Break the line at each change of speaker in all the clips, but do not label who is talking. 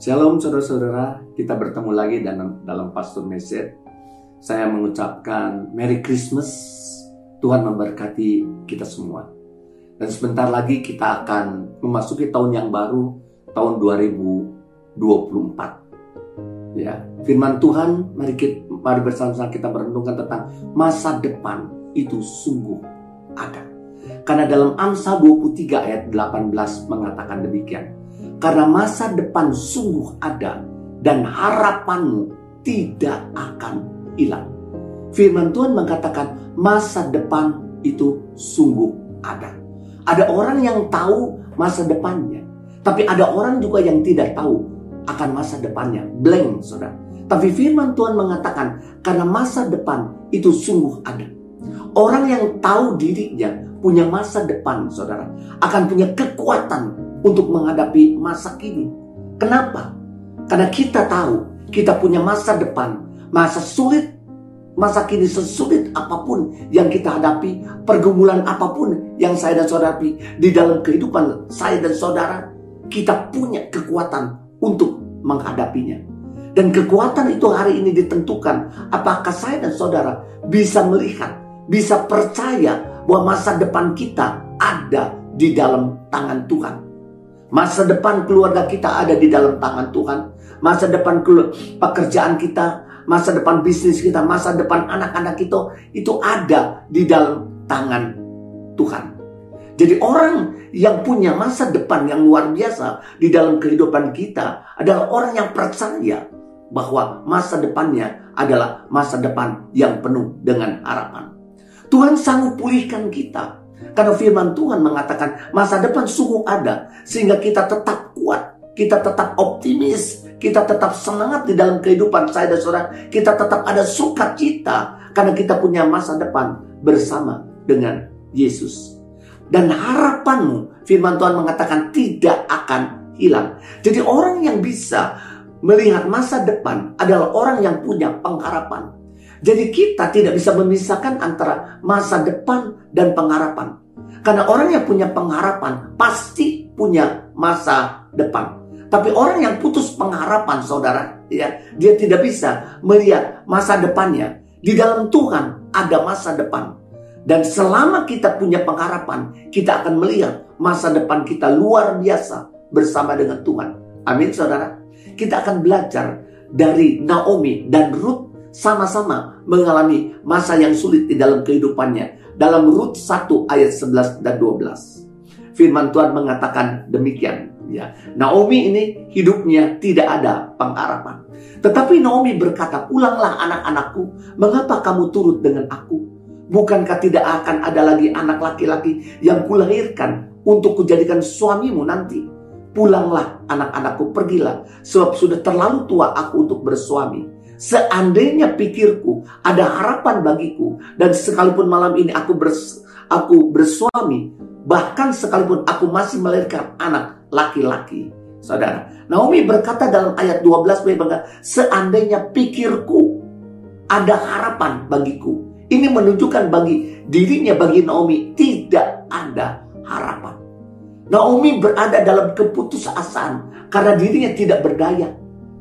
Shalom saudara-saudara, kita bertemu lagi dalam, dalam Pastor Message. Saya mengucapkan Merry Christmas, Tuhan memberkati kita semua. Dan sebentar lagi kita akan memasuki tahun yang baru, tahun 2024. Ya, firman Tuhan, mari kita, mari bersama-sama kita merenungkan tentang masa depan itu sungguh ada. Karena dalam Amsal 23 ayat 18 mengatakan demikian. Karena masa depan sungguh ada dan harapanmu tidak akan hilang. Firman Tuhan mengatakan masa depan itu sungguh ada. Ada orang yang tahu masa depannya. Tapi ada orang juga yang tidak tahu akan masa depannya. Blank, saudara. Tapi firman Tuhan mengatakan karena masa depan itu sungguh ada. Orang yang tahu dirinya punya masa depan, saudara, akan punya kekuatan untuk menghadapi masa kini. Kenapa? Karena kita tahu kita punya masa depan, masa sulit, masa kini sesulit apa pun yang kita hadapi, pergumulan apa pun yang saya dan saudara hadapi di dalam kehidupan saya dan saudara, kita punya kekuatan untuk menghadapinya. Dan kekuatan itu hari ini ditentukan apakah saya dan saudara bisa melihat, bisa percaya bahwa masa depan kita ada di dalam tangan Tuhan. Masa depan keluarga kita ada di dalam tangan Tuhan. Masa depan pekerjaan kita, masa depan bisnis kita, masa depan anak-anak kita itu ada di dalam tangan Tuhan. Jadi orang yang punya masa depan yang luar biasa di dalam kehidupan kita adalah orang yang percaya bahwa masa depannya adalah masa depan yang penuh dengan harapan. Tuhan sanggup pulihkan kita. Karena firman Tuhan mengatakan masa depan sungguh ada. Sehingga kita tetap kuat. Kita tetap optimis. Kita tetap semangat di dalam kehidupan saya dan saudara. Kita tetap ada sukacita. Karena kita punya masa depan bersama dengan Yesus. Dan harapanmu, firman Tuhan mengatakan tidak akan hilang. Jadi orang yang bisa melihat masa depan adalah orang yang punya pengharapan. Jadi kita tidak bisa memisahkan antara masa depan dan pengharapan. Karena orang yang punya pengharapan pasti punya masa depan. Tapi orang yang putus pengharapan, saudara, ya, dia tidak bisa melihat masa depannya. Di dalam Tuhan ada masa depan. Dan selama kita punya pengharapan, kita akan melihat masa depan kita luar biasa bersama dengan Tuhan. Amin, saudara. Kita akan belajar dari Naomi dan Ruth sama-sama mengalami masa yang sulit di dalam kehidupannya. Dalam Rut 1 ayat 11 dan 12. Firman Tuhan mengatakan demikian. Ya, Naomi ini hidupnya tidak ada pengharapan. Tetapi Naomi berkata, pulanglah anak-anakku, mengapa kamu turut dengan aku? Bukankah tidak akan ada lagi anak laki-laki yang kulahirkan untuk kujadikan suamimu nanti? Pulanglah anak-anakku, pergilah, sebab sudah terlalu tua aku untuk bersuami Seandainya pikirku ada harapan bagiku dan sekalipun malam ini aku bers, aku bersuami, bahkan sekalipun aku masih melahirkan anak laki-laki. Saudara, Naomi berkata dalam ayat 12 berkata, seandainya pikirku ada harapan bagiku. Ini menunjukkan bagi dirinya, bagi Naomi tidak ada harapan. Naomi berada dalam keputusasaan karena dirinya tidak berdaya.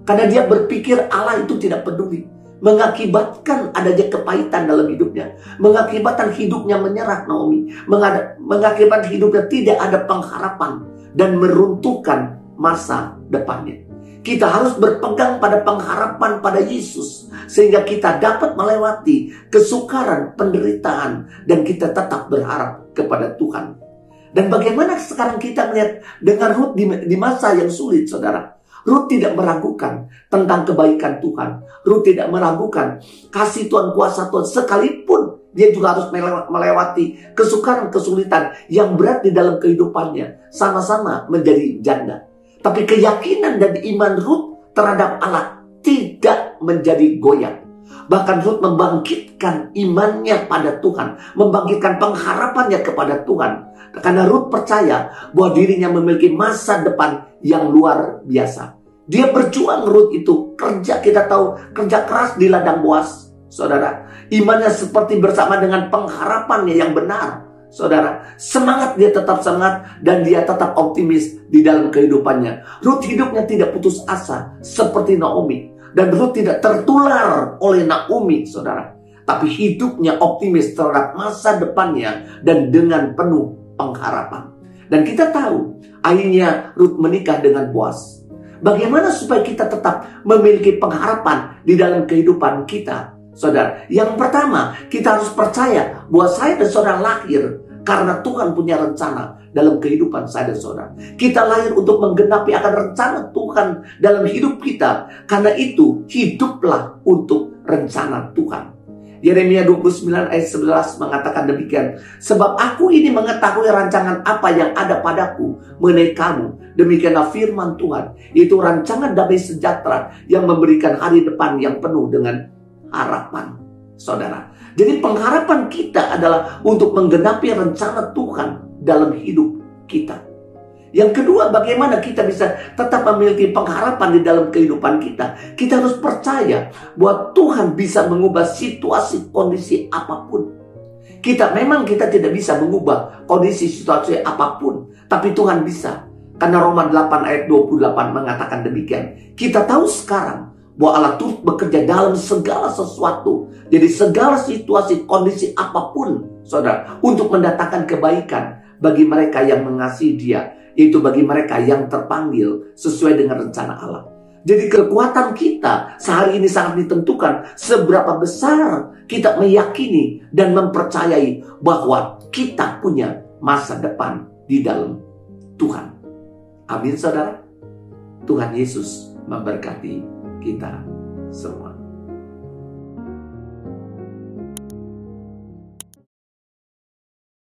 Karena dia berpikir Allah itu tidak peduli. Mengakibatkan adanya kepahitan dalam hidupnya. Mengakibatkan hidupnya menyerah Naomi. Mengakibatkan hidupnya tidak ada pengharapan. Dan meruntuhkan masa depannya. Kita harus berpegang pada pengharapan pada Yesus. Sehingga kita dapat melewati kesukaran, penderitaan. Dan kita tetap berharap kepada Tuhan. Dan bagaimana sekarang kita melihat dengan Ruth di, di masa yang sulit, saudara. Ruth tidak meragukan tentang kebaikan Tuhan. Ruth tidak meragukan kasih Tuhan, kuasa Tuhan. Sekalipun dia juga harus melewati kesukaran, kesulitan yang berat di dalam kehidupannya. Sama-sama menjadi janda. Tapi keyakinan dan iman Ruth terhadap Allah tidak menjadi goyang. Bahkan Ruth membangkitkan imannya pada Tuhan. Membangkitkan pengharapannya kepada Tuhan. Karena Ruth percaya bahwa dirinya memiliki masa depan yang luar biasa. Dia berjuang Ruth itu. Kerja kita tahu. Kerja keras di ladang buas. Saudara. Imannya seperti bersama dengan pengharapannya yang benar. Saudara, semangat dia tetap semangat dan dia tetap optimis di dalam kehidupannya. Ruth hidupnya tidak putus asa seperti Naomi. Dan Ruth tidak tertular oleh Naomi, saudara. Tapi hidupnya optimis terhadap masa depannya dan dengan penuh pengharapan. Dan kita tahu, akhirnya Ruth menikah dengan Boaz. Bagaimana supaya kita tetap memiliki pengharapan di dalam kehidupan kita? Saudara, yang pertama, kita harus percaya bahwa saya dan saudara lahir karena Tuhan punya rencana dalam kehidupan saya dan saudara. Kita lahir untuk menggenapi akan rencana Tuhan dalam hidup kita. Karena itu, hiduplah untuk rencana Tuhan. Yeremia 29 ayat 11 mengatakan demikian. Sebab aku ini mengetahui rancangan apa yang ada padaku mengenai kamu. Demikianlah firman Tuhan. Itu rancangan damai sejahtera yang memberikan hari depan yang penuh dengan harapan, saudara. Jadi pengharapan kita adalah untuk menggenapi rencana Tuhan dalam hidup kita. Yang kedua, bagaimana kita bisa tetap memiliki pengharapan di dalam kehidupan kita? Kita harus percaya bahwa Tuhan bisa mengubah situasi kondisi apa pun. Kita memang kita tidak bisa mengubah kondisi situasi apa pun, tapi Tuhan bisa. Karena Roma 8 ayat 28 mengatakan demikian. Kita tahu sekarang bahwa Allah turut bekerja dalam segala sesuatu. Jadi segala situasi, kondisi apa pun, saudara, untuk mendatangkan kebaikan bagi mereka yang mengasihi dia. Itu bagi mereka yang terpanggil sesuai dengan rencana Allah. Jadi kekuatan kita sehari ini sangat ditentukan seberapa besar kita meyakini dan mempercayai bahwa kita punya masa depan di dalam Tuhan. Amin saudara. Tuhan Yesus memberkati kita semua.